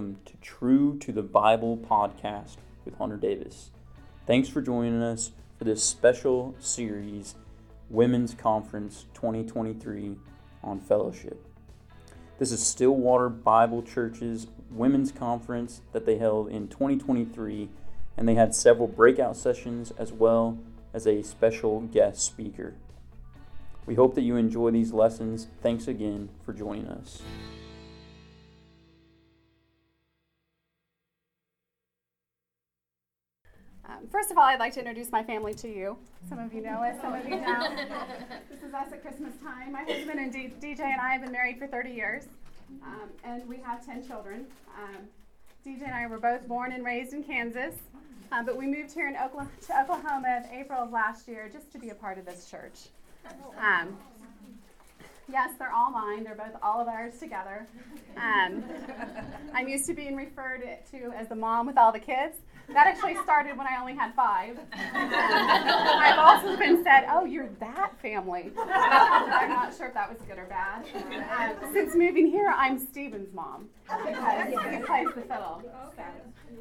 welcome to True to the Bible podcast with Hunter Davis. Thanks for joining us for this special series, Women's Conference 2023 on Fellowship. This is Stillwater Bible Church's Women's Conference that they held in 2023, and they had several breakout sessions as well as a special guest speaker. We hope that you enjoy these lessons. Thanks again for joining us. Um, first of all, I'd like to introduce my family to you. Some of you know us, some of you don't. this is us at Christmas time. My husband and D- DJ and I have been married for 30 years, um, and we have 10 children. Um, DJ and I were both born and raised in Kansas, uh, but we moved here in Oklahoma, to Oklahoma in April of last year just to be a part of this church. Um, yes, they're all mine. They're both all of ours together. Um, I'm used to being referred to as the mom with all the kids. That actually started when I only had five. I've also been said, "Oh, you're that family." I'm not sure if that was good or bad. Um, since moving here, I'm Steven's mom because he plays the fiddle.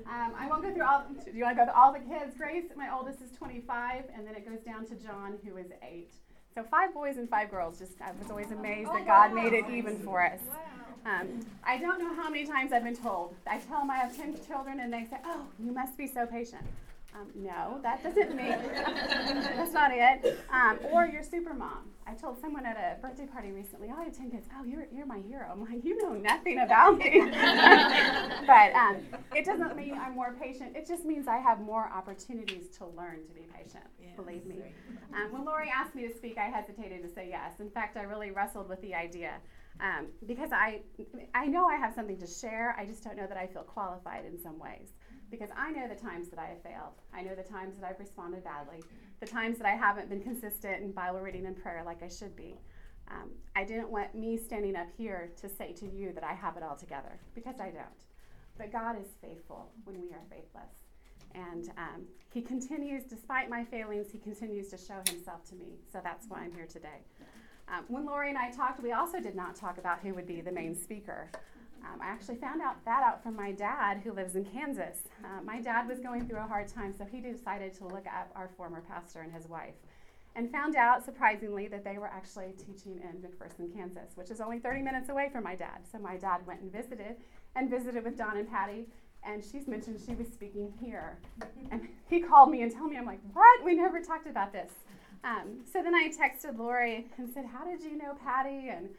Um, I won't go through all. Do you want to go through all the kids? Grace, my oldest, is 25, and then it goes down to John, who is eight. So five boys and five girls. Just I was always amazed that God made it even for us. Um, I don't know how many times I've been told. I tell them I have 10 children, and they say, Oh, you must be so patient. Um, no, that doesn't mean that's not it. Um, or you're super mom. I told someone at a birthday party recently, oh, I have 10 kids. Oh, you're, you're my hero. I'm like, you know nothing about me. but um, it doesn't mean I'm more patient. It just means I have more opportunities to learn to be patient, believe me. Um, when Lori asked me to speak, I hesitated to say yes. In fact, I really wrestled with the idea. Um, because I, I know I have something to share, I just don't know that I feel qualified in some ways. Because I know the times that I have failed. I know the times that I've responded badly, the times that I haven't been consistent in Bible reading and prayer like I should be. Um, I didn't want me standing up here to say to you that I have it all together, because I don't. But God is faithful when we are faithless. And um, He continues, despite my failings, He continues to show Himself to me. So that's why I'm here today. Um, when Lori and I talked, we also did not talk about who would be the main speaker. Um, I actually found out that out from my dad, who lives in Kansas. Uh, my dad was going through a hard time, so he decided to look up our former pastor and his wife, and found out, surprisingly, that they were actually teaching in McPherson, Kansas, which is only 30 minutes away from my dad. So my dad went and visited, and visited with Don and Patty, and she's mentioned she was speaking here. And he called me and told me, I'm like, what? We never talked about this. Um, so then I texted Lori and said, How did you know Patty? And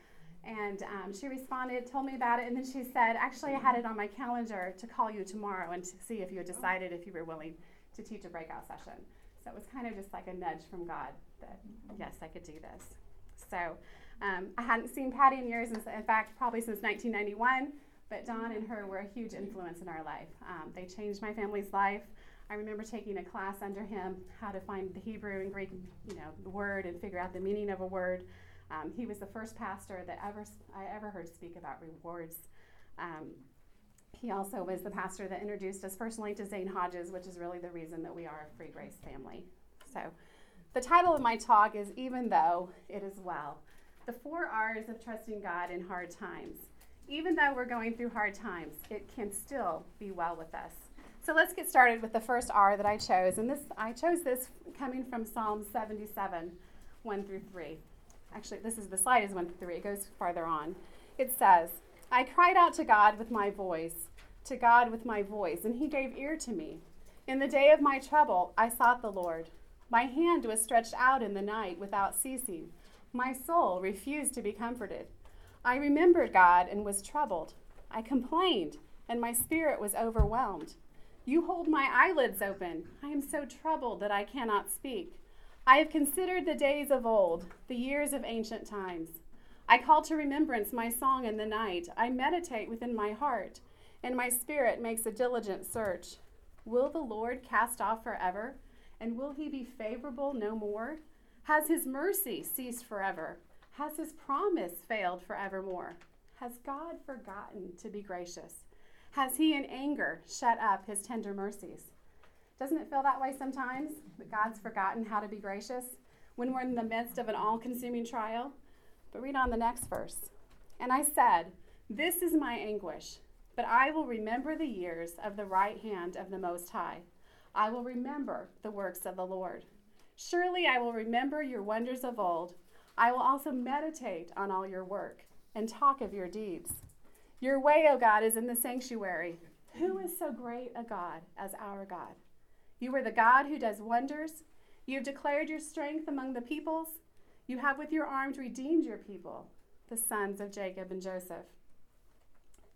and um, she responded, told me about it, and then she said, Actually, I had it on my calendar to call you tomorrow and to see if you had decided if you were willing to teach a breakout session. So it was kind of just like a nudge from God that, yes, I could do this. So um, I hadn't seen Patty in years, in fact, probably since 1991, but Don and her were a huge influence in our life. Um, they changed my family's life. I remember taking a class under him, how to find the Hebrew and Greek, you know, word and figure out the meaning of a word. Um, he was the first pastor that ever I ever heard speak about rewards. Um, he also was the pastor that introduced us personally to Zane Hodges, which is really the reason that we are a Free Grace family. So, the title of my talk is Even Though It Is Well The Four R's of Trusting God in Hard Times. Even though we're going through hard times, it can still be well with us. So let's get started with the first R that I chose. And this I chose this coming from Psalm 77, 1 through 3. Actually, this is the slide is 1 through 3. It goes farther on. It says, I cried out to God with my voice, to God with my voice, and he gave ear to me. In the day of my trouble, I sought the Lord. My hand was stretched out in the night without ceasing. My soul refused to be comforted. I remembered God and was troubled. I complained, and my spirit was overwhelmed. You hold my eyelids open. I am so troubled that I cannot speak. I have considered the days of old, the years of ancient times. I call to remembrance my song in the night. I meditate within my heart, and my spirit makes a diligent search. Will the Lord cast off forever? And will he be favorable no more? Has his mercy ceased forever? Has his promise failed forevermore? Has God forgotten to be gracious? Has he in anger shut up his tender mercies? Doesn't it feel that way sometimes? That God's forgotten how to be gracious when we're in the midst of an all consuming trial? But read on the next verse. And I said, This is my anguish, But I will remember the years of the right hand of the Most High. I will remember the works of the Lord. Surely I will remember your wonders of old. I will also meditate on all your work and talk of your deeds. Your way, O God, is in the sanctuary. Who is so great a God as our God? You are the God who does wonders. You have declared your strength among the peoples. You have with your arms redeemed your people, the sons of Jacob and Joseph.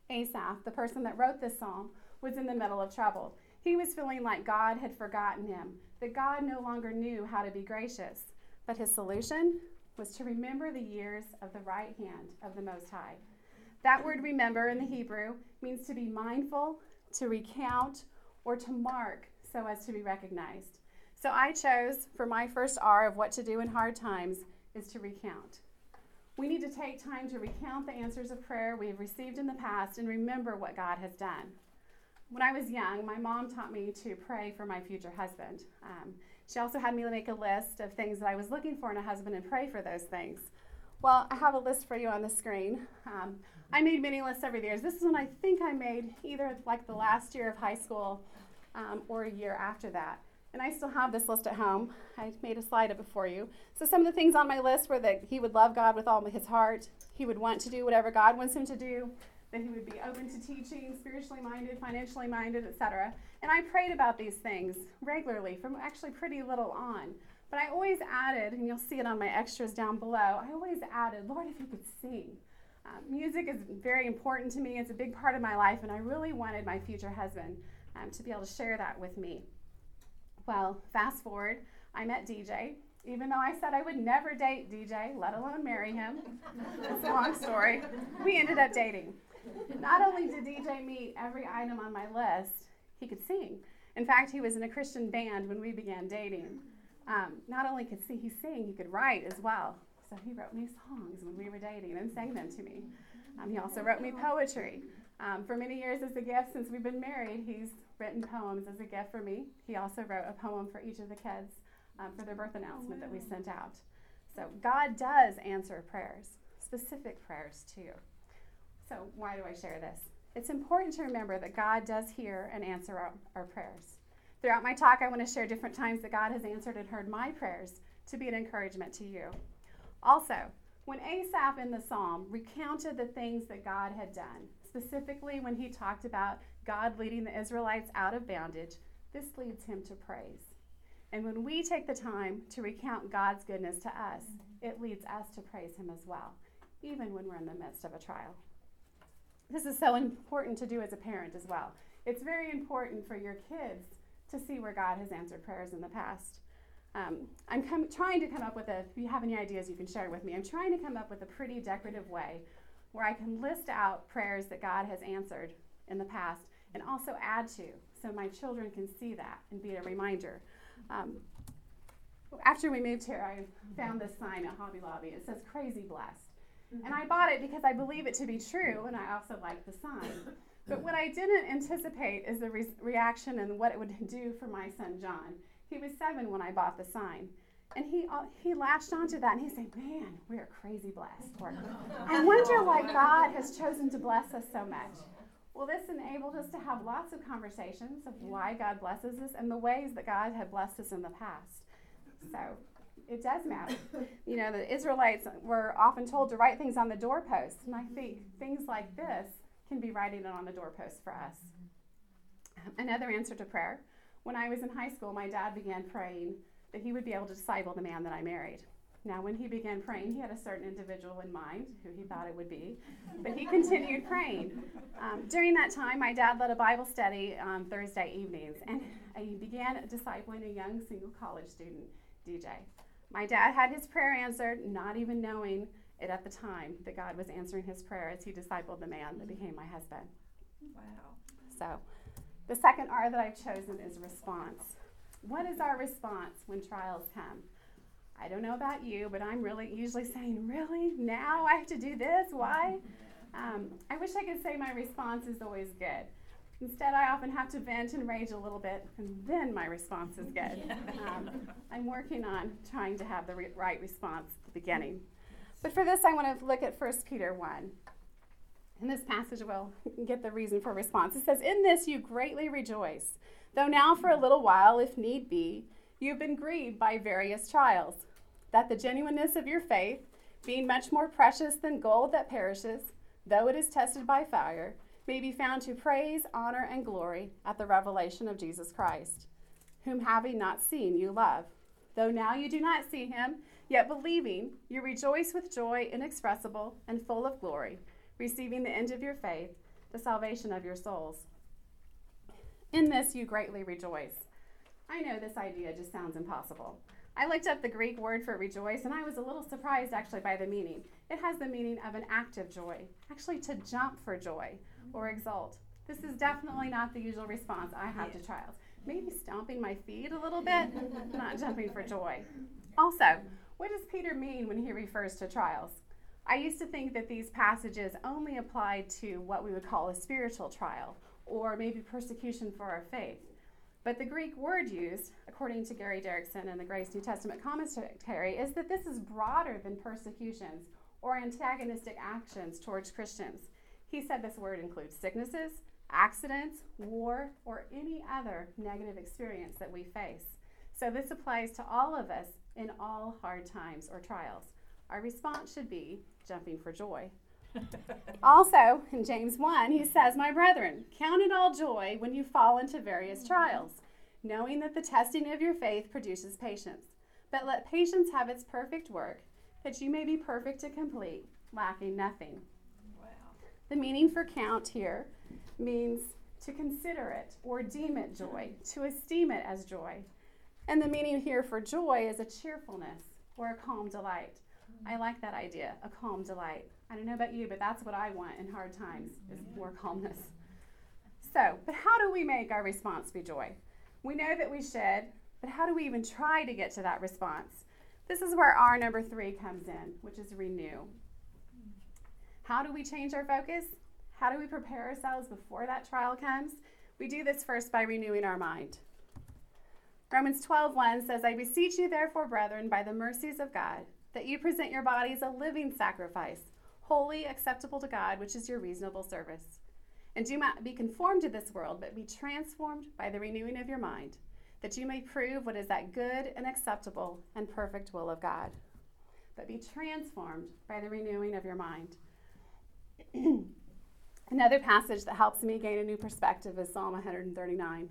Asaph, the person that wrote this psalm, was in the middle of trouble. He was feeling like God had forgotten him, that God no longer knew how to be gracious. But his solution was to remember the years of the right hand of the Most High. That word remember in the Hebrew means to be mindful, to recount, or to mark so as to be recognized. So I chose for my first R of what to do in hard times is to recount. We need to take time to recount the answers of prayer we have received in the past and remember what God has done. When I was young, my mom taught me to pray for my future husband. Um, she also had me make a list of things that I was looking for in a husband and pray for those things. Well, I have a list for you on the screen. Um, I made many lists over the years. This is one I think I made either like the last year of high school um, or a year after that. And I still have this list at home. I made a slide of it for you. So some of the things on my list were that he would love God with all his heart. He would want to do whatever God wants him to do. That he would be open to teaching, spiritually minded, financially minded, etc. And I prayed about these things regularly from actually pretty little on. But I always added, and you'll see it on my extras down below, I always added, Lord, if you could sing. Uh, music is very important to me. It's a big part of my life, and I really wanted my future husband um, to be able to share that with me. Well, fast forward, I met DJ. Even though I said I would never date DJ, let alone marry him, it's a long story, we ended up dating. Not only did DJ meet every item on my list, he could sing. In fact, he was in a Christian band when we began dating. Um, not only could see he sing, he could write as well. So he wrote me songs when we were dating and sang them to me. Um, he also wrote me poetry. Um, for many years as a gift since we've been married, he's written poems as a gift for me. He also wrote a poem for each of the kids um, for their birth announcement that we sent out. So God does answer prayers, specific prayers too. So why do I share this? It's important to remember that God does hear and answer our, our prayers. Throughout my talk, I want to share different times that God has answered and heard my prayers to be an encouragement to you. Also, when Asaph in the psalm recounted the things that God had done, specifically when he talked about God leading the Israelites out of bondage, this leads him to praise. And when we take the time to recount God's goodness to us, mm-hmm. it leads us to praise him as well, even when we're in the midst of a trial. This is so important to do as a parent as well. It's very important for your kids to see where God has answered prayers in the past. Um, I'm com- trying to come up with a, if you have any ideas, you can share with me. I'm trying to come up with a pretty decorative way where I can list out prayers that God has answered in the past and also add to so my children can see that and be a reminder. Um, after we moved here, I found this sign at Hobby Lobby. It says Crazy Blessed. And I bought it because I believe it to be true and I also like the sign. But what I didn't anticipate is the re- reaction and what it would do for my son John. He was seven when I bought the sign. And he, uh, he latched onto that and he said, Man, we are crazy blessed. Or, I wonder why God has chosen to bless us so much. Well, this enabled us to have lots of conversations of why God blesses us and the ways that God had blessed us in the past. So it does matter. You know, the Israelites were often told to write things on the doorposts, and I think things like this can be writing it on the doorpost for us. Another answer to prayer. When I was in high school, my dad began praying that he would be able to disciple the man that I married. Now, when he began praying, he had a certain individual in mind who he thought it would be, but he continued praying. Um, during that time, my dad led a Bible study on Thursday evenings, and he began discipling a young single college student, DJ. My dad had his prayer answered, not even knowing it at the time that God was answering his prayer as he discipled the man that became my husband. Wow. So, the second R that I've chosen is response. What is our response when trials come? I don't know about you, but I'm really usually saying, Really? Now I have to do this? Why? Um, I wish I could say my response is always good. Instead, I often have to vent and rage a little bit, and then my response is good. Um, I'm working on trying to have the re- right response at the beginning. But for this, I want to look at 1 Peter 1. In this passage, we'll get the reason for response. It says, In this you greatly rejoice, though now for a little while, if need be, you've been grieved by various trials, that the genuineness of your faith, being much more precious than gold that perishes, though it is tested by fire, may be found to praise, honor, and glory at the revelation of Jesus Christ, whom having not seen you love. Though now you do not see him, yet believing, you rejoice with joy inexpressible and full of glory, receiving the end of your faith, the salvation of your souls. In this you greatly rejoice. I know this idea just sounds impossible. I looked up the Greek word for rejoice and I was a little surprised actually by the meaning. It has the meaning of an active joy, actually to jump for joy or exult. This is definitely not the usual response I have to trials. Maybe stomping my feet a little bit, not jumping for joy. Also, what does Peter mean when he refers to trials? I used to think that these passages only applied to what we would call a spiritual trial or maybe persecution for our faith. But the Greek word used, according to Gary Derickson and the Grace New Testament Commentary, is that this is broader than persecutions or antagonistic actions towards Christians. He said this word includes sicknesses, accidents, war, or any other negative experience that we face. So this applies to all of us in all hard times or trials. Our response should be jumping for joy. also, in James 1, he says, My brethren, count it all joy when you fall into various mm-hmm. trials, knowing that the testing of your faith produces patience. But let patience have its perfect work, that you may be perfect and complete, lacking nothing. Wow. The meaning for count here means to consider it or deem it joy, to esteem it as joy. And the meaning here for joy is a cheerfulness or a calm delight. Mm-hmm. I like that idea, a calm delight. I don't know about you, but that's what I want in hard times is mm-hmm. more calmness. So, but how do we make our response be joy? We know that we should, but how do we even try to get to that response? This is where our number three comes in, which is renew. How do we change our focus? How do we prepare ourselves before that trial comes? We do this first by renewing our mind. Romans 12:1 says, "I beseech you therefore, brethren, by the mercies of God, that you present your bodies a living sacrifice, holy, acceptable to God, which is your reasonable service. And do not be conformed to this world, but be transformed by the renewing of your mind, that you may prove what is that good and acceptable and perfect will of God. But be transformed by the renewing of your mind. Another passage that helps me gain a new perspective is Psalm 139.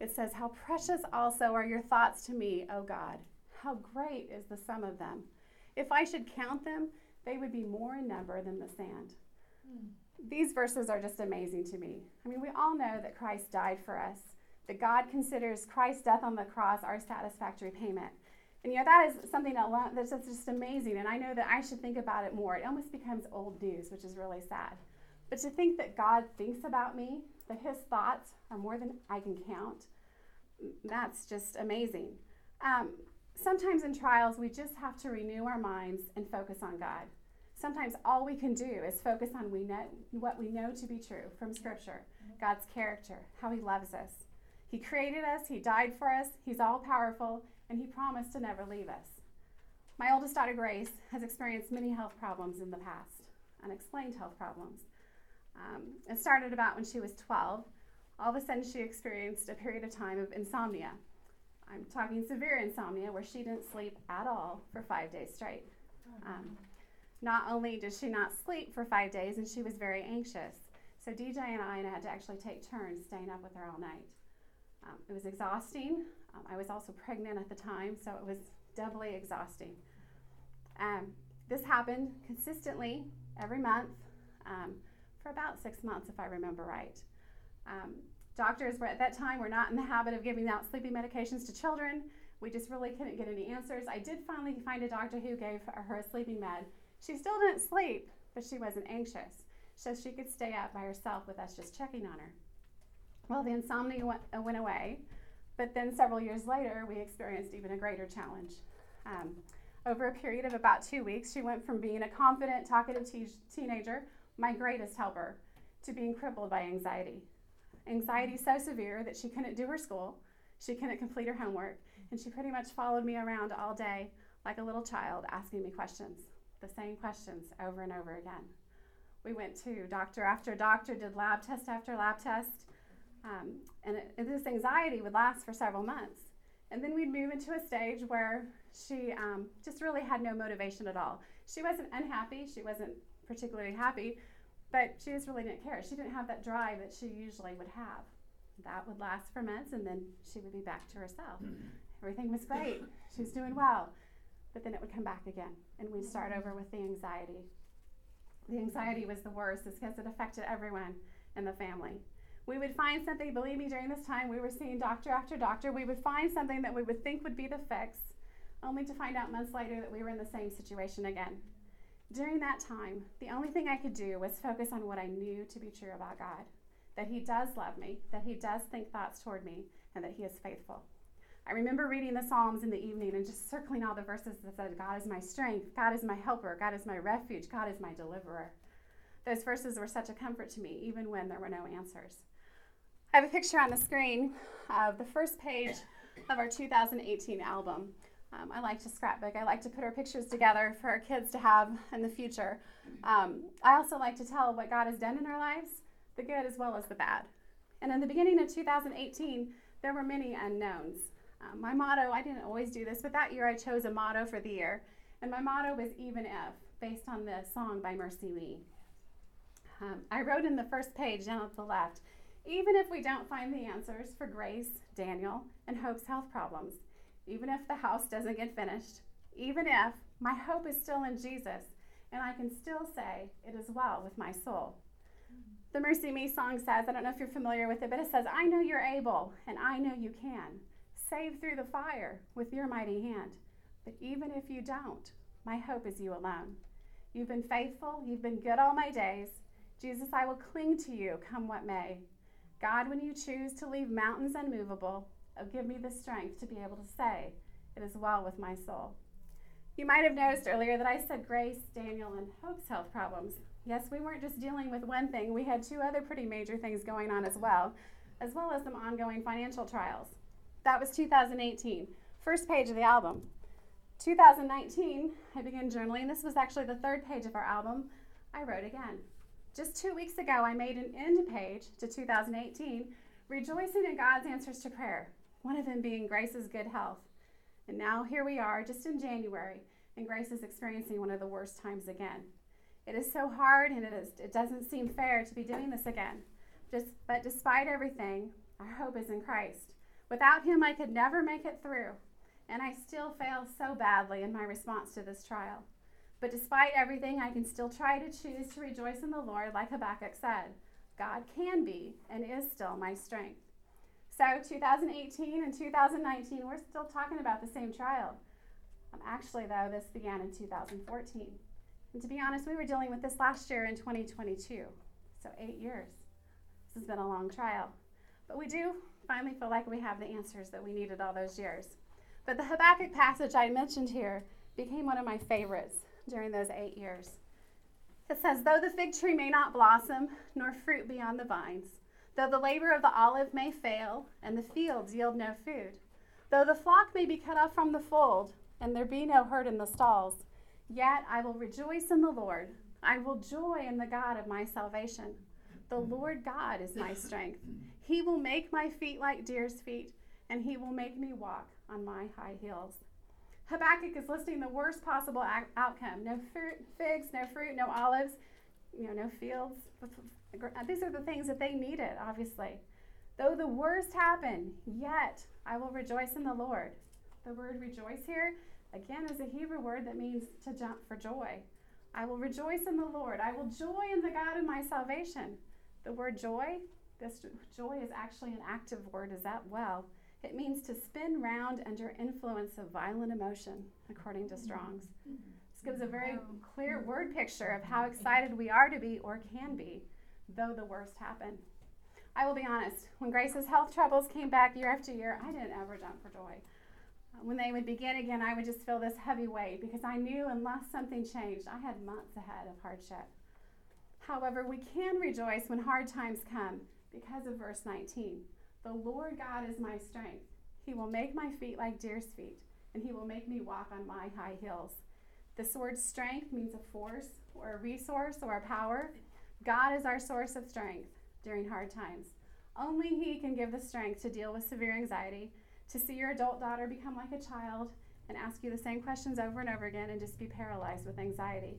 It says, How precious also are your thoughts to me, O God. How great is the sum of them. If I should count them, they would be more in number than the sand. Mm. These verses are just amazing to me. I mean, we all know that Christ died for us, that God considers Christ's death on the cross our satisfactory payment. And you know, that is something that's just amazing. And I know that I should think about it more. It almost becomes old news, which is really sad. But to think that God thinks about me, that his thoughts are more than I can count, that's just amazing. Um, sometimes in trials, we just have to renew our minds and focus on God. Sometimes all we can do is focus on we know, what we know to be true from Scripture God's character, how He loves us. He created us, He died for us, He's all powerful, and He promised to never leave us. My oldest daughter, Grace, has experienced many health problems in the past, unexplained health problems. Um, it started about when she was 12. All of a sudden, she experienced a period of time of insomnia. I'm talking severe insomnia where she didn't sleep at all for five days straight. Um, not only did she not sleep for five days, and she was very anxious. So DJ and I had to actually take turns staying up with her all night. Um, it was exhausting. Um, I was also pregnant at the time, so it was doubly exhausting. Um, this happened consistently every month um, for about six months, if I remember right. Um, Doctors were at that time were not in the habit of giving out sleeping medications to children. We just really couldn't get any answers. I did finally find a doctor who gave her a sleeping med. She still didn't sleep, but she wasn't anxious, so she could stay up by herself with us just checking on her. Well, the insomnia went, uh, went away, but then several years later, we experienced even a greater challenge. Um, over a period of about two weeks, she went from being a confident, talkative te- teenager, my greatest helper, to being crippled by anxiety anxiety so severe that she couldn't do her school, she couldn't complete her homework, and she pretty much followed me around all day like a little child asking me questions, the same questions over and over again. We went to doctor after doctor, did lab test after lab test, um, and it, this anxiety would last for several months. And then we'd move into a stage where she um, just really had no motivation at all. She wasn't unhappy, she wasn't particularly happy, but she just really didn't care. She didn't have that drive that she usually would have. That would last for months, and then she would be back to herself. Mm-hmm. Everything was great, she was doing well, but then it would come back again, and we'd start over with the anxiety. The anxiety was the worst, is because it affected everyone in the family. We would find something, believe me, during this time, we were seeing doctor after doctor. We would find something that we would think would be the fix, only to find out months later that we were in the same situation again. During that time, the only thing I could do was focus on what I knew to be true about God that He does love me, that He does think thoughts toward me, and that He is faithful. I remember reading the Psalms in the evening and just circling all the verses that said, God is my strength, God is my helper, God is my refuge, God is my deliverer. Those verses were such a comfort to me, even when there were no answers. I have a picture on the screen of the first page of our 2018 album. Um, I like to scrapbook. I like to put our pictures together for our kids to have in the future. Um, I also like to tell what God has done in our lives, the good as well as the bad. And in the beginning of 2018, there were many unknowns. Um, my motto, I didn't always do this, but that year I chose a motto for the year. And my motto was even if, based on the song by MercyMe. Um, I wrote in the first page down at the left, even if we don't find the answers for Grace, Daniel, and Hope's health problems, even if the house doesn't get finished, even if my hope is still in Jesus, and I can still say, It is well with my soul. The MercyMe song says, I don't know if you're familiar with it, but it says, I know you're able, and I know you can. Save through the fire with your mighty hand. But even if you don't, my hope is you alone. You've been faithful, you've been good all my days. Jesus, I will cling to you, come what may. God, when you choose to leave mountains unmovable, give me the strength to be able to say, It is well with my soul. You might have noticed earlier that I said Grace, Daniel, and Hope's health problems. Yes, we weren't just dealing with one thing, we had two other pretty major things going on as well, as well as some ongoing financial trials. That was 2018, first page of the album. 2019, I began journaling. This was actually the third page of our album. I wrote again. Just two weeks ago, I made an end page to 2018, rejoicing in God's answers to prayer, one of them being Grace's good health. And now here we are, just in January, and Grace is experiencing one of the worst times again. It is so hard, and it, is, it doesn't seem fair to be doing this again. Just, but despite everything, our hope is in Christ. Without Him, I could never make it through, and I still fail so badly in my response to this trial. But despite everything, I can still try to choose to rejoice in the Lord, like Habakkuk said. God can be and is still my strength. So, 2018 and 2019, we're still talking about the same trial. Um, actually, though, this began in 2014. And to be honest, we were dealing with this last year in 2022. So, eight years. This has been a long trial. But we do finally feel like we have the answers that we needed all those years. But the Habakkuk passage I mentioned here became one of my favorites during those eight years. It says, Though the fig tree may not blossom, nor fruit be on the vines, though the labor of the olive may fail, and the fields yield no food, though the flock may be cut off from the fold, and there be no herd in the stalls, yet I will rejoice in the Lord. I will joy in the God of my salvation. The Lord God is my strength. He will make my feet like deer's feet, and he will make me walk on my high heels. Habakkuk is listing the worst possible outcome no fruit, figs, no fruit, no olives, you know, no fields. Uh, these are the things that they needed, obviously. Though the worst happened, yet I will rejoice in the Lord. The word rejoice here, again, is a Hebrew word that means to jump for joy. I will rejoice in the Lord. I will joy in the God of my salvation. The word joy, this joy is actually an active word as that well. It means to spin round under influence of violent emotion, according to Strong's. This gives a very clear word picture of how mm-hmm. excited we are to be or can be, though the worst happened. I will be honest, when Grace's health troubles came back year after year, I didn't ever jump for joy. When they would begin again, I would just feel this heavy weight because I knew unless something changed, I had months ahead of hardship. However, we can rejoice when hard times come because of verse 19. The Lord God is my strength. He will make my feet like deer's feet, and he will make me walk on my high hills. This word strength means a force or a resource or a power. God is our source of strength during hard times. Only He can give the strength to deal with severe anxiety, to see your adult daughter become like a child and ask you the same questions over and over again and just be paralyzed with anxiety.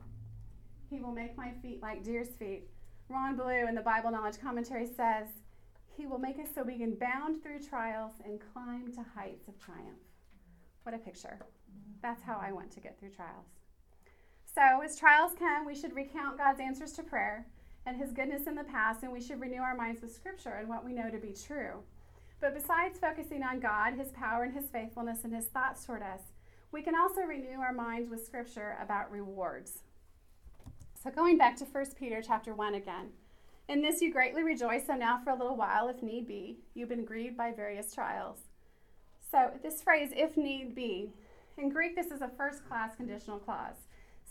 He will make my feet like deer's feet. Ron Blue in the Bible Knowledge Commentary says, He will make us so we can bound through trials and climb to heights of triumph. What a picture. That's how I want to get through trials. So, as trials come, we should recount God's answers to prayer and His goodness in the past, and we should renew our minds with Scripture and what we know to be true. But besides focusing on God, His power, and His faithfulness, and His thoughts toward us, we can also renew our minds with Scripture about rewards. So, going back to 1 Peter chapter 1 again. In this you greatly rejoice, so now for a little while, if need be, you've been grieved by various trials. So, this phrase, if need be, in Greek, this is a first class conditional clause.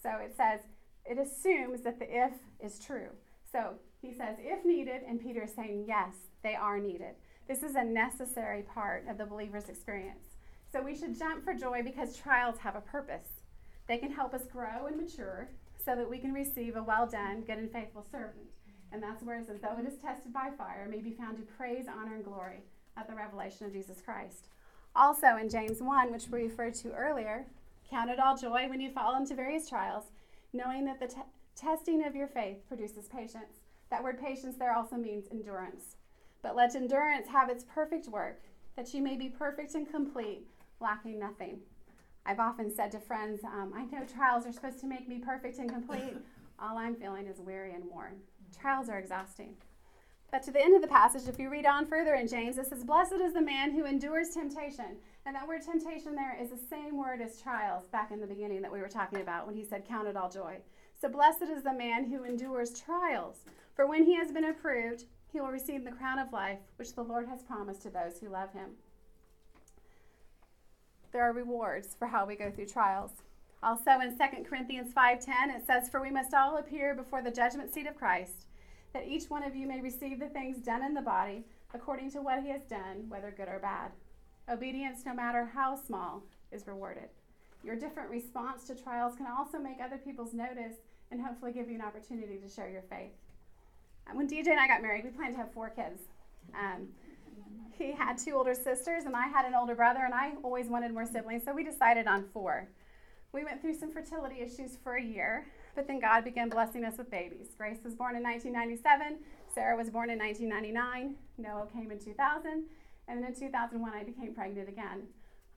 So it says, it assumes that the if is true. So he says, if needed, and Peter is saying, yes, they are needed. This is a necessary part of the believer's experience. So we should jump for joy because trials have a purpose. They can help us grow and mature so that we can receive a well done, good and faithful servant. And that's where it says, though it is tested by fire, may be found to praise, honor, and glory at the revelation of Jesus Christ. Also in James 1, which we referred to earlier, count it all joy when you fall into various trials, knowing that the testing of your faith produces patience. That word patience there also means endurance. But let endurance have its perfect work, that you may be perfect and complete, lacking nothing. I've often said to friends, um, I know trials are supposed to make me perfect and complete. All I'm feeling is weary and worn. Trials are exhausting. But to the end of the passage, if you read on further in James, it says, Blessed is the man who endures temptation. And that word temptation there is the same word as trials back in the beginning that we were talking about when he said, Count it all joy. So blessed is the man who endures trials. For when he has been approved, he will receive the crown of life which the Lord has promised to those who love him. There are rewards for how we go through trials. Also in 2 Corinthians 5:10 it says for we must all appear before the judgment seat of Christ that each one of you may receive the things done in the body according to what he has done, whether good or bad. Obedience, no matter how small, is rewarded. Your different response to trials can also make other people's notice and hopefully give you an opportunity to share your faith. When DJ and I got married, we planned to have four kids. Um, he had two older sisters, and I had an older brother, and I always wanted more siblings, so we decided on four. We went through some fertility issues for a year, but then God began blessing us with babies. Grace was born in 1997, Sarah was born in 1999, Noah came in 2000, and then in 2001 I became pregnant again.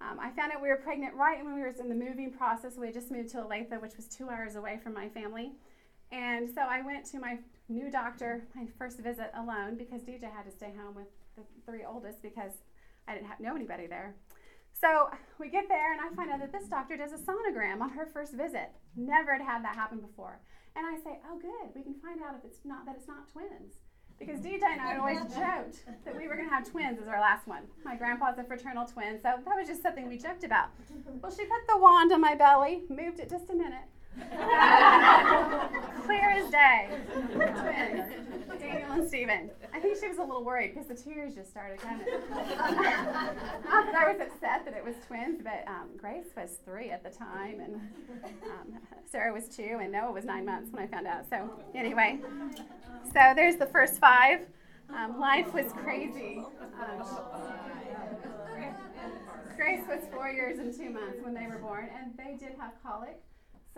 Um, I found out we were pregnant right when we were in the moving process. We had just moved to Olathe, which was two hours away from my family. And so I went to my new doctor, my first visit alone, because DJ had to stay home with the three oldest because I didn't have, know anybody there. So we get there, and I find out that this doctor does a sonogram on her first visit. Never had had that happen before. And I say, "Oh, good. We can find out if it's not that it's not twins." Because DJ and I always joked that we were going to have twins as our last one. My grandpa's a fraternal twin, so that was just something we joked about. Well, she put the wand on my belly, moved it just a minute, Clear as day. Twins. Daniel and Stephen. I think she was a little worried because the tears just started coming. Not that I was upset that it was twins, but um, Grace was three at the time, and um, Sarah was two, and Noah was nine months when I found out. So, anyway, so there's the first five. Um, life was crazy. Um, Grace was four years and two months when they were born, and they did have colic.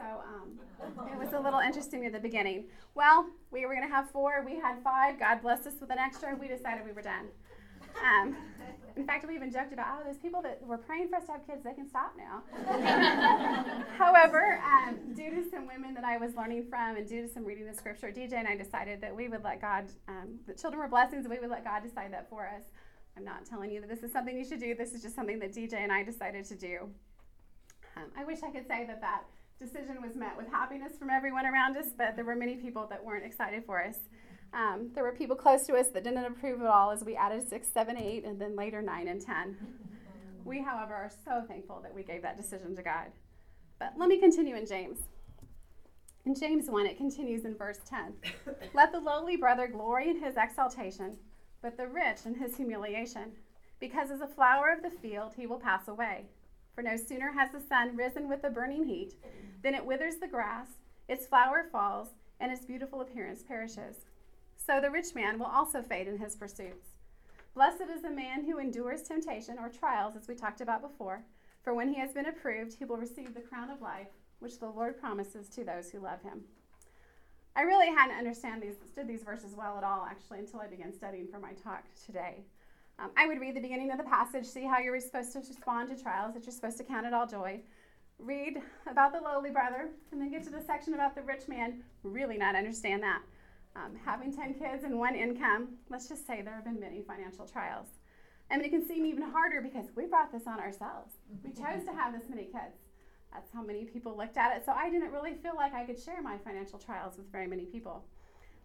So um, it was a little interesting at the beginning. Well, we were going to have four. We had five. God blessed us with an extra. We decided we were done. Um, in fact, we even joked about, oh, those people that were praying for us to have kids, they can stop now. However, um, due to some women that I was learning from and due to some reading the scripture, DJ and I decided that we would let God, um, the children were blessings, and we would let God decide that for us. I'm not telling you that this is something you should do. This is just something that DJ and I decided to do. Um, I wish I could say that that decision was met with happiness from everyone around us, but there were many people that weren't excited for us. Um, there were people close to us that didn't approve at all as we added six, seven, eight, and then later nine and ten. We, however, are so thankful that we gave that decision to God. But let me continue in James. In James 1, it continues in verse 10. Let the lowly brother glory in his exaltation, but the rich in his humiliation, because as a flower of the field he will pass away. For no sooner has the sun risen with a burning heat than it withers the grass, its flower falls, and its beautiful appearance perishes. So the rich man will also fade in his pursuits. Blessed is the man who endures temptation or trials, as we talked about before, for when he has been approved, he will receive the crown of life, which the Lord promises to those who love him. I really hadn't understood these, these verses well at all, actually, until I began studying for my talk today. Um, I would read the beginning of the passage, see how you're supposed to respond to trials, that you're supposed to count it all joy. Read about the lowly brother, and then get to the section about the rich man, really not understand that. Um, having 10 kids and one income, let's just say there have been many financial trials. Mean, it can seem even harder because we brought this on ourselves. We chose to have this many kids. That's how many people looked at it. So I didn't really feel like I could share my financial trials with very many people.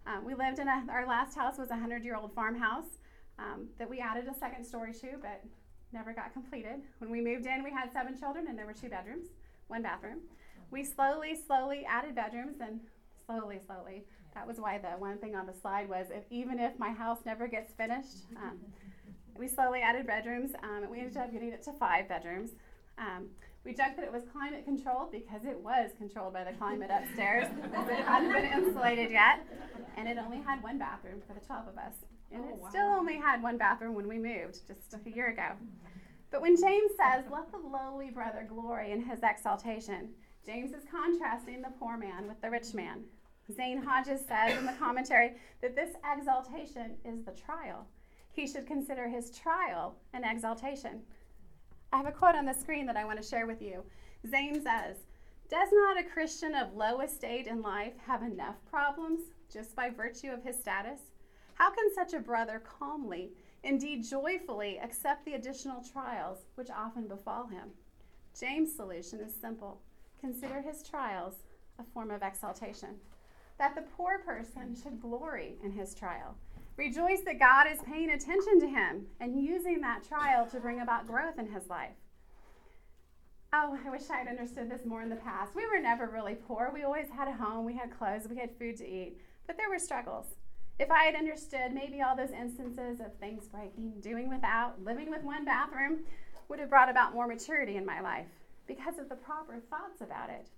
Um, we lived in a, our last house was a 100 year old farmhouse um, that we added a second story to, but never got completed. When we moved in, we had seven children and there were two bedrooms, one bathroom. We slowly, slowly added bedrooms and slowly, slowly that was why the one thing on the slide was if even if my house never gets finished, um, we slowly added bedrooms. Um, and we ended up getting it to five bedrooms. Um, we joked that it was climate controlled because it was controlled by the climate upstairs it hadn't been insulated yet. And it only had one bathroom for the 12 of us. And oh, it wow. still only had one bathroom when we moved just a year ago. But when James says, Let the lowly brother glory in his exaltation, James is contrasting the poor man with the rich man. Zane Hodges says in the commentary that this exaltation is the trial. He should consider his trial an exaltation. I have a quote on the screen that I want to share with you. Zane says, Does not a Christian of low estate in life have enough problems just by virtue of his status? How can such a brother calmly, indeed joyfully, accept the additional trials which often befall him? James' solution is simple consider his trials a form of exaltation that the poor person should glory in his trial. Rejoice that God is paying attention to him and using that trial to bring about growth in his life. Oh, I wish I had understood this more in the past. We were never really poor. We always had a home, we had clothes, we had food to eat, but there were struggles. If I had understood maybe all those instances of things breaking, doing without, living with one bathroom, would have brought about more maturity in my life because of the proper thoughts about it.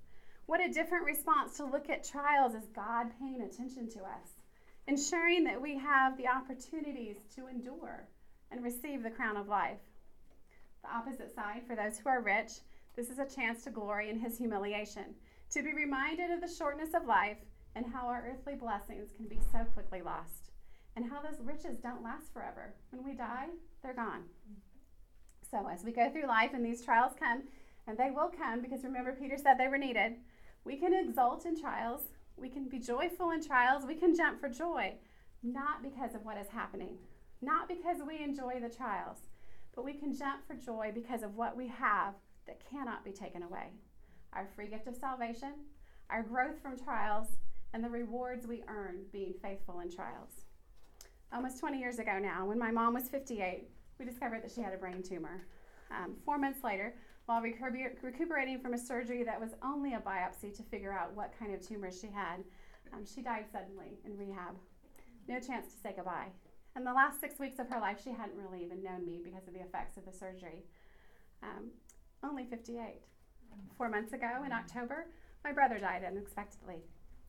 What a different response to look at trials as God paying attention to us, ensuring that we have the opportunities to endure and receive the crown of life. The opposite side, for those who are rich, this is a chance to glory in his humiliation, to be reminded of the shortness of life and how our earthly blessings can be so quickly lost, and how those riches don't last forever. When we die, they're gone. So, as we go through life and these trials come, and they will come because remember, Peter said they were needed, we can exult in trials, we can be joyful in trials, we can jump for joy, not because of what is happening, not because we enjoy the trials, but we can jump for joy because of what we have that cannot be taken away our free gift of salvation, our growth from trials, and the rewards we earn being faithful in trials. Almost 20 years ago now, when my mom was 58, we discovered that she had a brain tumor. Um, four months later, while recuperating from a surgery that was only a biopsy to figure out what kind of tumor she had. Um, she died suddenly in rehab. No chance to say goodbye. And the last six weeks of her life, she hadn't really even known me because of the effects of the surgery. Um, only 58. Four months ago in October, my brother died unexpectedly.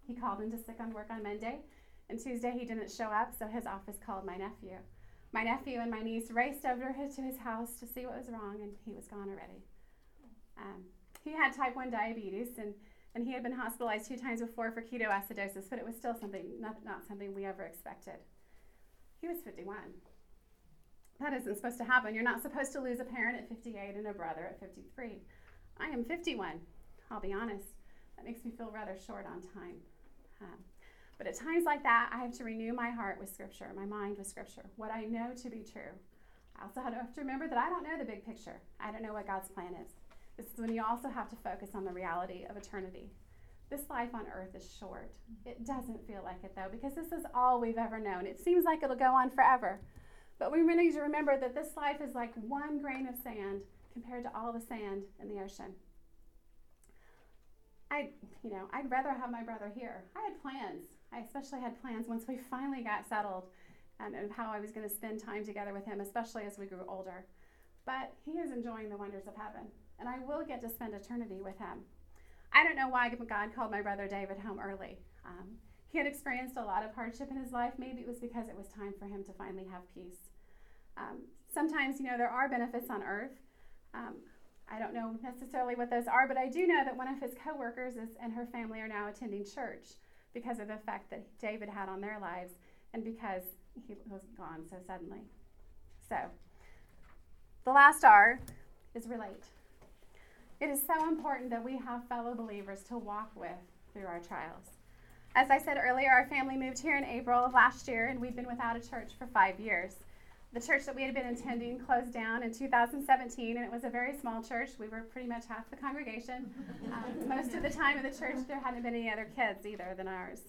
He called into sick on work on Monday, and Tuesday he didn't show up, so his office called my nephew. My nephew and my niece raced over to his house to see what was wrong, and he was gone already. Um, he had type 1 diabetes and, and he had been hospitalized two times before for ketoacidosis, but it was still something, not, not something we ever expected. He was 51. That isn't supposed to happen. You're not supposed to lose a parent at 58 and a brother at 53. I am 51. I'll be honest. That makes me feel rather short on time. Um, but at times like that, I have to renew my heart with Scripture, my mind with Scripture, what I know to be true. I also have to remember that I don't know the big picture. I don't know what God's plan is. This is when you also have to focus on the reality of eternity. This life on earth is short. It doesn't feel like it though, because this is all we've ever known. It seems like it'll go on forever. But we really need to remember that this life is like one grain of sand compared to all the sand in the ocean. I, you know, I'd rather have my brother here. I had plans. I especially had plans once we finally got settled and, how I was going to spend time together with him, especially as we grew older. But he is enjoying the wonders of heaven and I will get to spend eternity with him. I don't know why God called my brother David home early. Um, He had experienced a lot of hardship in his life. Maybe it was because it was time for him to finally have peace. Um, sometimes, you know, there are benefits on earth. I don't know necessarily what those are, but I do know that one of his coworkers is, and her family are now attending church because of the effect that David had on their lives and because he was gone so suddenly. So, the last R is relate. It is so important that we have fellow believers to walk with through our trials. As I said earlier, our family moved here in April of last year, and we've been without a church for five years. The church that we had been attending closed down in 2017, and it was a very small church. We were pretty much half the congregation. Um, most of the time in the church, there hadn't been any other kids either than ours.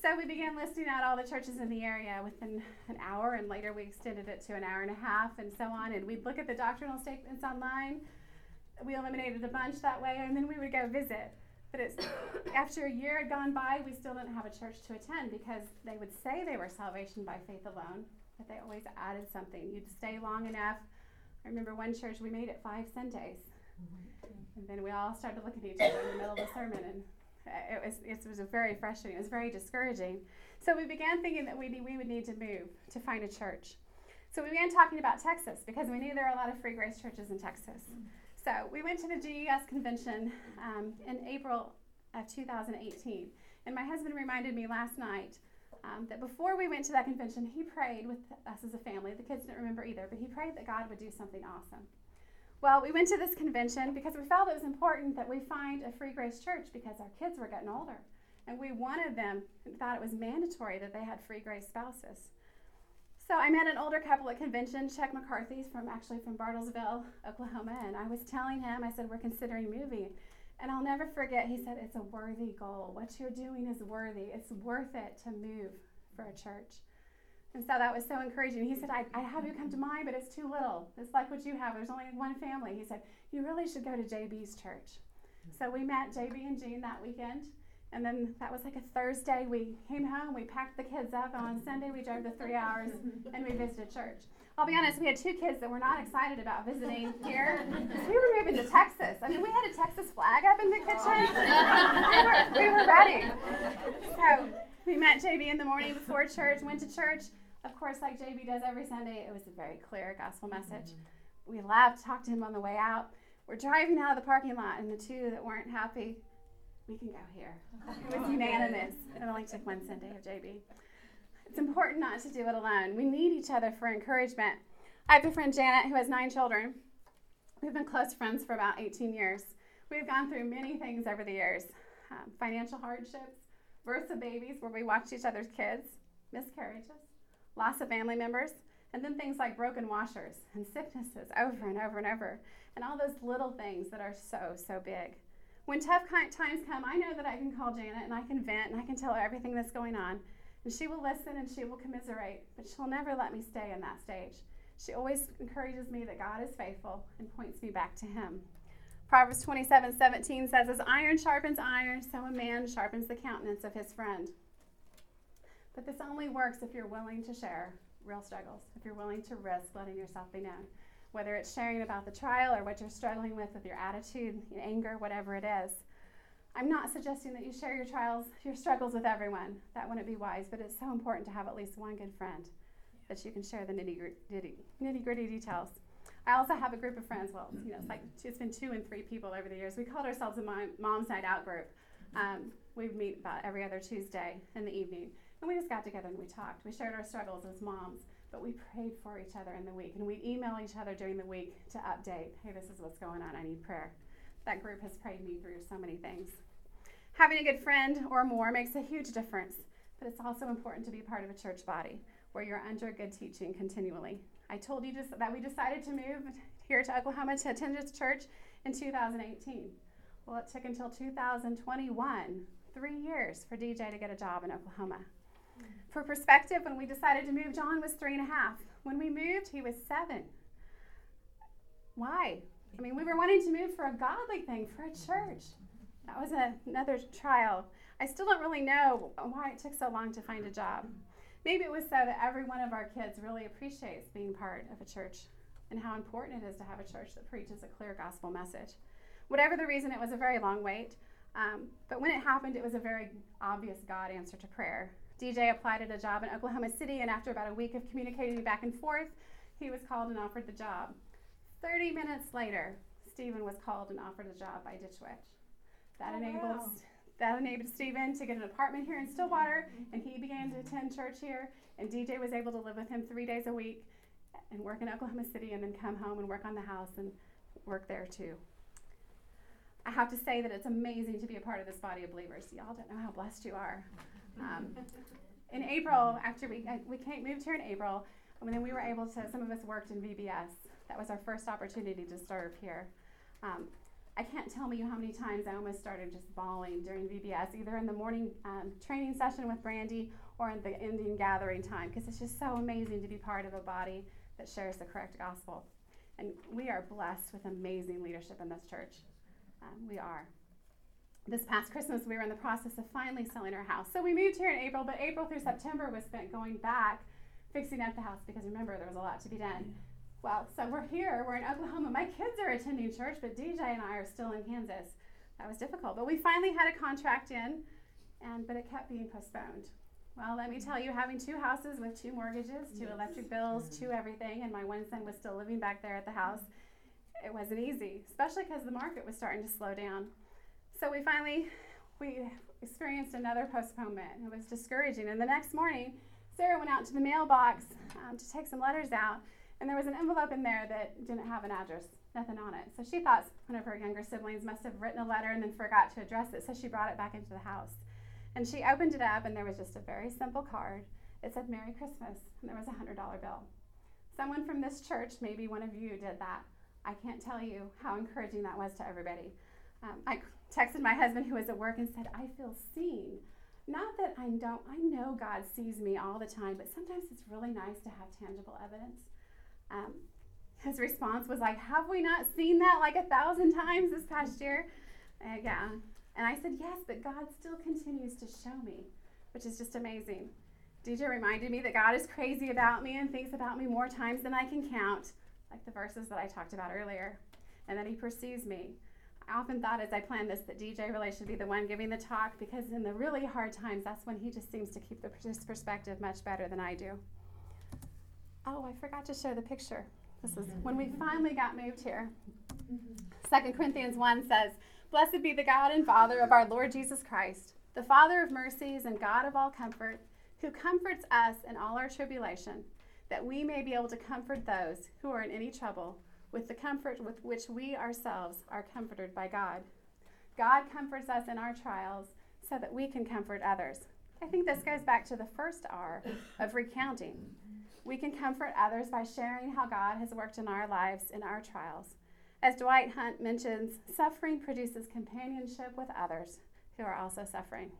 So we began listing out all the churches in the area within an hour, and later we extended it to an hour and a half, and so on. And we'd look at the doctrinal statements online. We eliminated a bunch that way, and then we would go visit. But it's after a year had gone by, we still didn't have a church to attend because they would say they were salvation by faith alone, but they always added something. You'd stay long enough. I remember one church we made it five Sundays, and then we all started looking at each other in the middle of the sermon, and it was it was very frustrating. It was very discouraging. So we began thinking that we we would need to move to find a church. So we began talking about Texas because we knew there are a lot of free grace churches in Texas. So we went to the GES convention um, in April of 2018, and my husband reminded me last night um, that before we went to that convention, he prayed with us as a family. The kids didn't remember either, but he prayed that God would do something awesome. Well, we went to this convention because we felt it was important that we find a free grace church because our kids were getting older. And we wanted them, thought it was mandatory that they had free grace spouses. So I met an older couple at convention, Chuck McCarthy's from actually from Bartlesville, Oklahoma, and I was telling him, I said, we're considering moving. And I'll never forget, he said, it's a worthy goal. What you're doing is worthy. It's worth it to move for a church. And so that was so encouraging. He said, I, I have you come to mine, but it's too little. It's like what you have. There's only one family. He said, You really should go to JB's church. So we met JB and Jean that weekend. And then that was like a Thursday. We came home, we packed the kids up. On Sunday, we drove the three hours and we visited church. I'll be honest, we had two kids that were not excited about visiting here. We were moving to Texas. I mean, we had a Texas flag up in the kitchen. we, were, we were ready. So we met JB in the morning before church, went to church. Of course, like JB does every Sunday, it was a very clear gospel message. We laughed, talked to him on the way out. We're driving out of the parking lot, and the two that weren't happy, we can go here. It was unanimous. It only took one Sunday of JB. It's important not to do it alone. We need each other for encouragement. I have a friend, Janet, who has nine children. We've been close friends for about 18 years. We've gone through many things over the years um, financial hardships, births of babies where we watched each other's kids, miscarriages, loss of family members, and then things like broken washers and sicknesses over and over and over, and all those little things that are so, so big. When tough times come, I know that I can call Janet and I can vent and I can tell her everything that's going on. And she will listen and she will commiserate, but she'll never let me stay in that stage. She always encourages me that God is faithful and points me back to Him. Proverbs 27 17 says, As iron sharpens iron, so a man sharpens the countenance of his friend. But this only works if you're willing to share real struggles, if you're willing to risk letting yourself be known. Whether it's sharing about the trial or what you're struggling with with your attitude, your anger, whatever it is. I'm not suggesting that you share your trials, your struggles with everyone. That wouldn't be wise, but it's so important to have at least one good friend that you can share the nitty gritty, details. I also have a group of friends. Well, you know, it's like it's been two and three people over the years. We called ourselves a mom's night out group. Um, we meet about every other Tuesday in the evening, and we just got together and we talked. We shared our struggles as moms, but we prayed for each other in the week, and we email each other during the week to update. Hey, this is what's going on. I need prayer. That group has prayed me through so many things. Having a good friend or more makes a huge difference, but it's also important to be part of a church body where you're under good teaching continually. I told you just that we decided to move here to Oklahoma to attend this church in 2018. Well, it took until 2021, three years, for DJ to get a job in Oklahoma. For perspective, when we decided to move, John was three and a half. When we moved, he was seven. Why? I mean, we were wanting to move for a godly thing, for a church. That was a, another trial. I still don't really know why it took so long to find a job. Maybe it was so that every one of our kids really appreciates being part of a church and how important it is to have a church that preaches a clear gospel message. Whatever the reason, it was a very long wait. Um, but when it happened, it was a very obvious God answer to prayer. DJ applied at a job in Oklahoma City, and after about a week of communicating back and forth, he was called and offered the job. 30 minutes later, Stephen was called and offered a job by Ditch Witch. That oh, enabled wow. that enabled Stephen to get an apartment here in Stillwater, and he began to attend church here. And DJ was able to live with him three days a week and work in Oklahoma City, and then come home and work on the house and work there too. I have to say that it's amazing to be a part of this body of believers. Y'all don't know how blessed you are. Um, in April, after we we came, moved here in April, and then we were able to. Some of us worked in VBS. That was our first opportunity to serve here. Um, I can't tell you how many times I almost started just bawling during VBS, either in the morning um, training session with Brandy or in the ending gathering time, because it's just so amazing to be part of a body that shares the correct gospel. And we are blessed with amazing leadership in this church. Um, we are. This past Christmas, we were in the process of finally selling our house. So we moved here in April, but April through September was spent going back, fixing up the house, because remember, there was a lot to be done. Well, so we're here, we're in Oklahoma. My kids are attending church, but DJ and I are still in Kansas. That was difficult. But we finally had a contract in, and but it kept being postponed. Well, let me tell you, having two houses with two mortgages, two electric bills, two everything, and my one son was still living back there at the house, it wasn't easy, especially because the market was starting to slow down. So we finally we experienced another postponement. It was discouraging. And the next morning, Sarah went out to the mailbox um, to take some letters out, and there was an envelope in there that didn't have an address, nothing on it. So she thought one of her younger siblings must have written a letter and then forgot to address it, so she brought it back into the house. And she opened it up, and there was just a very simple card. It said Merry Christmas, and there was a $100 bill. Someone from this church, maybe one of you, did that. I can't tell you how encouraging that was to everybody. Um, I texted my husband who was at work and said, I feel seen. Not that I don't, I know God sees me all the time, but sometimes it's really nice to have tangible evidence. Um, his response was like, Have we not seen that like a thousand times this past year? Yeah, and I said, Yes, but God still continues to show me, which is just amazing. DJ reminded me that God is crazy about me and thinks about me more times than I can count, like the verses that I talked about earlier, and that He pursues me. I often thought as I planned this that DJ really should be the one giving the talk because in the really hard times, that's when he just seems to keep the perspective much better than I do. Oh, I forgot to show the picture. This is mm-hmm. when we finally got moved here. Mm-hmm. Second Corinthians 1 says, Blessed be the God and Father of our Lord Jesus Christ, the Father of mercies and God of all comfort, who comforts us in all our tribulation, that we may be able to comfort those who are in any trouble with the comfort with which we ourselves are comforted by God. God comforts us in our trials so that we can comfort others. I think this goes back to the first R of recounting. We can comfort others by sharing how God has worked in our lives in our trials. As Dwight Hunt mentions, suffering produces companionship with others who are also suffering.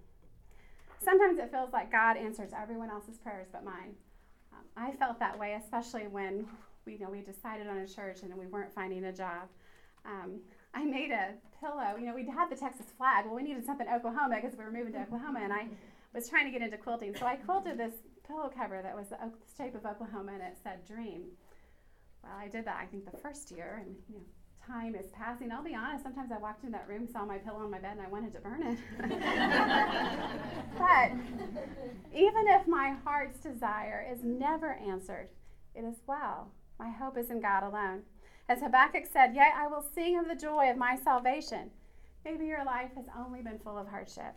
Sometimes it feels like God answers everyone else's prayers but mine. Um, I felt that way, especially when we, you know, we decided on a church and we weren't finding a job. Um, I made a pillow. You know, we had the Texas flag. Well, we needed something Oklahoma because we were moving to Oklahoma, and I was trying to get into quilting. So I quilted this pillow cover that was the shape of Oklahoma, and it said "Dream." Well, I did that. I think the first year, and you know, time is passing. I'll be honest, sometimes I walked in that room, saw my pillow on my bed, and I wanted to burn it. but even if my heart's desire is never answered, it is well. My hope is in God alone. As Habakkuk said, Yet I will sing of the joy of my salvation. Maybe your life has only been full of hardship.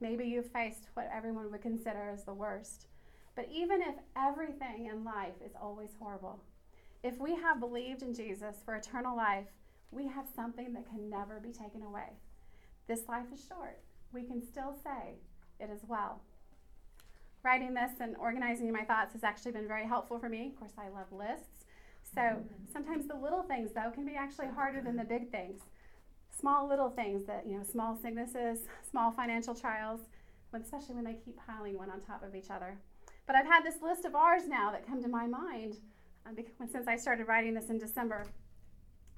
Maybe you've faced what everyone would consider as the worst. But even if everything in life is always horrible, if we have believed in Jesus for eternal life, we have something that can never be taken away. This life is short. We can still say, It is well. Writing this and organizing my thoughts has actually been very helpful for me. Of course, I love lists. So sometimes the little things, though, can be actually harder than the big things. Small little things that, you know, small sicknesses, small financial trials, especially when they keep piling one on top of each other. But I've had this list of R's now that come to my mind um, since I started writing this in December.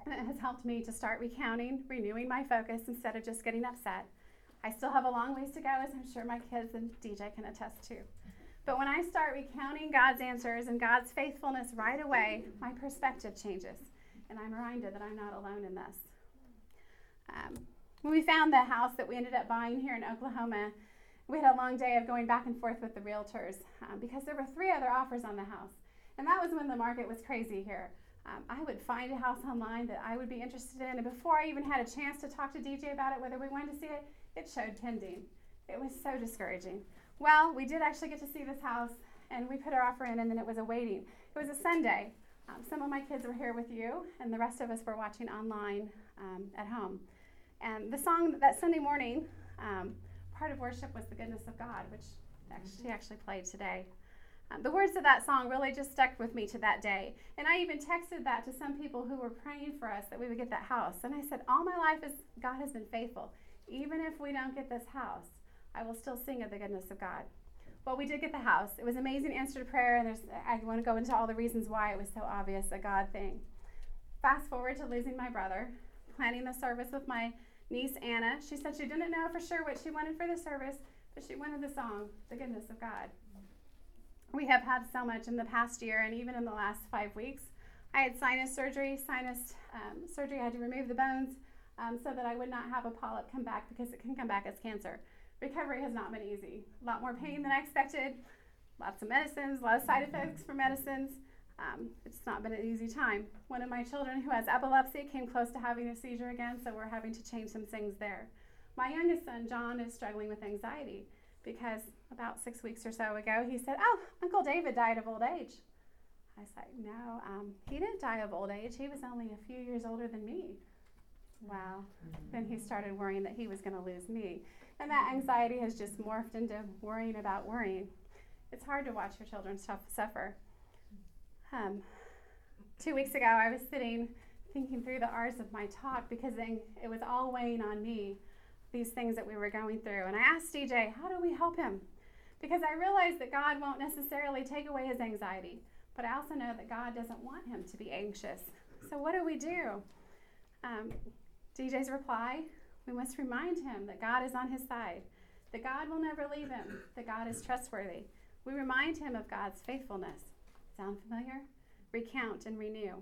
And it has helped me to start recounting, renewing my focus instead of just getting upset. I still have a long ways to go, as I'm sure my kids and DJ can attest to. But when I start recounting God's answers and God's faithfulness right away, my perspective changes. And I'm reminded that I'm not alone in this. Um, When we found the house that we ended up buying here in Oklahoma, we had a long day of going back and forth with the realtors um, because there were three other offers on the house. And that was when the market was crazy here. Um, I would find a house online that I would be interested in, and before I even had a chance to talk to DJ about it, whether we wanted to see it, it showed pending. It was so discouraging. Well, we did actually get to see this house, and we put our offer in, and then it was awaiting. It was a Sunday. Um, some of my kids were here with you, and the rest of us were watching online um, at home. And the song that Sunday morning, um, part of worship was the goodness of God, which actually, actually played today. Um, the words of that song really just stuck with me to that day. And I even texted that to some people who were praying for us that we would get that house. And I said, All my life is God has been faithful. Even if we don't get this house, I will still sing of the goodness of God. Well, we did get the house. It was amazing answer to prayer, and there's, I want to go into all the reasons why it was so obvious a God thing. Fast forward to losing my brother, planning the service with my niece Anna. She said she didn't know for sure what she wanted for the service, but she wanted the song, The Goodness of God. We have had so much in the past year and even in the last five weeks. I had sinus surgery. Sinus um, surgery, I had to remove the bones um, so that I would not have a polyp come back because it can come back as cancer. Recovery has not been easy. A lot more pain than I expected, lots of medicines, a lot of side effects for medicines. Um, it's not been an easy time. One of my children who has epilepsy came close to having a seizure again, so we're having to change some things there. My youngest son, John, is struggling with anxiety because about six weeks or so ago, he said, Oh, Uncle David died of old age. I said, No, um, he didn't die of old age. He was only a few years older than me. Wow. Then he started worrying that he was going to lose me. And that anxiety has just morphed into worrying about worrying. It's hard to watch your children suffer. Um, two weeks ago, I was sitting thinking through the R's of my talk because it was all weighing on me, these things that we were going through. And I asked DJ, how do we help him? Because I realized that God won't necessarily take away his anxiety, but I also know that God doesn't want him to be anxious. So, what do we do? Um, DJ's reply we must remind him that God is on his side, that God will never leave him, that God is trustworthy. We remind him of God's faithfulness. Sound familiar? Recount and renew.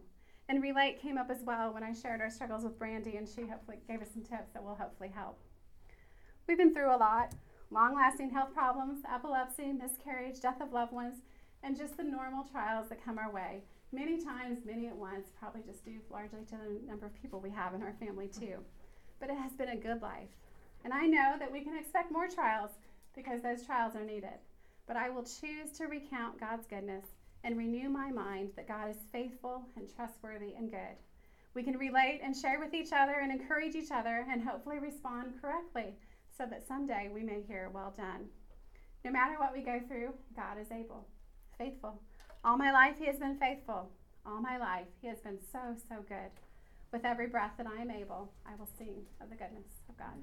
And relate came up as well when I shared our struggles with Brandy, and she hopefully gave us some tips that will hopefully help. We've been through a lot long lasting health problems, epilepsy, miscarriage, death of loved ones, and just the normal trials that come our way. Many times, many at once, probably just due largely to the number of people we have in our family, too. But it has been a good life. And I know that we can expect more trials because those trials are needed. But I will choose to recount God's goodness and renew my mind that God is faithful and trustworthy and good. We can relate and share with each other and encourage each other and hopefully respond correctly so that someday we may hear, Well done. No matter what we go through, God is able, faithful. All my life, He has been faithful. All my life, He has been so, so good. With every breath that I am able, I will sing of the goodness of God.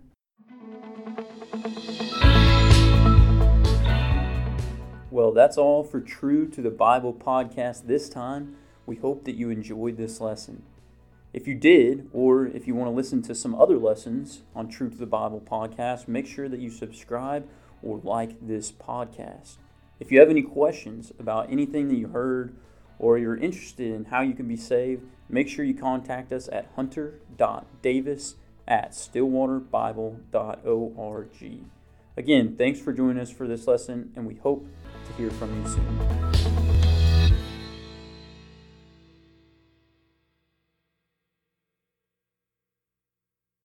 Well, that's all for True to the Bible podcast this time. We hope that you enjoyed this lesson. If you did, or if you want to listen to some other lessons on True to the Bible podcast, make sure that you subscribe or like this podcast. If you have any questions about anything that you heard or you're interested in how you can be saved, make sure you contact us at hunter.davis at stillwaterbible.org. Again, thanks for joining us for this lesson, and we hope hear from you soon.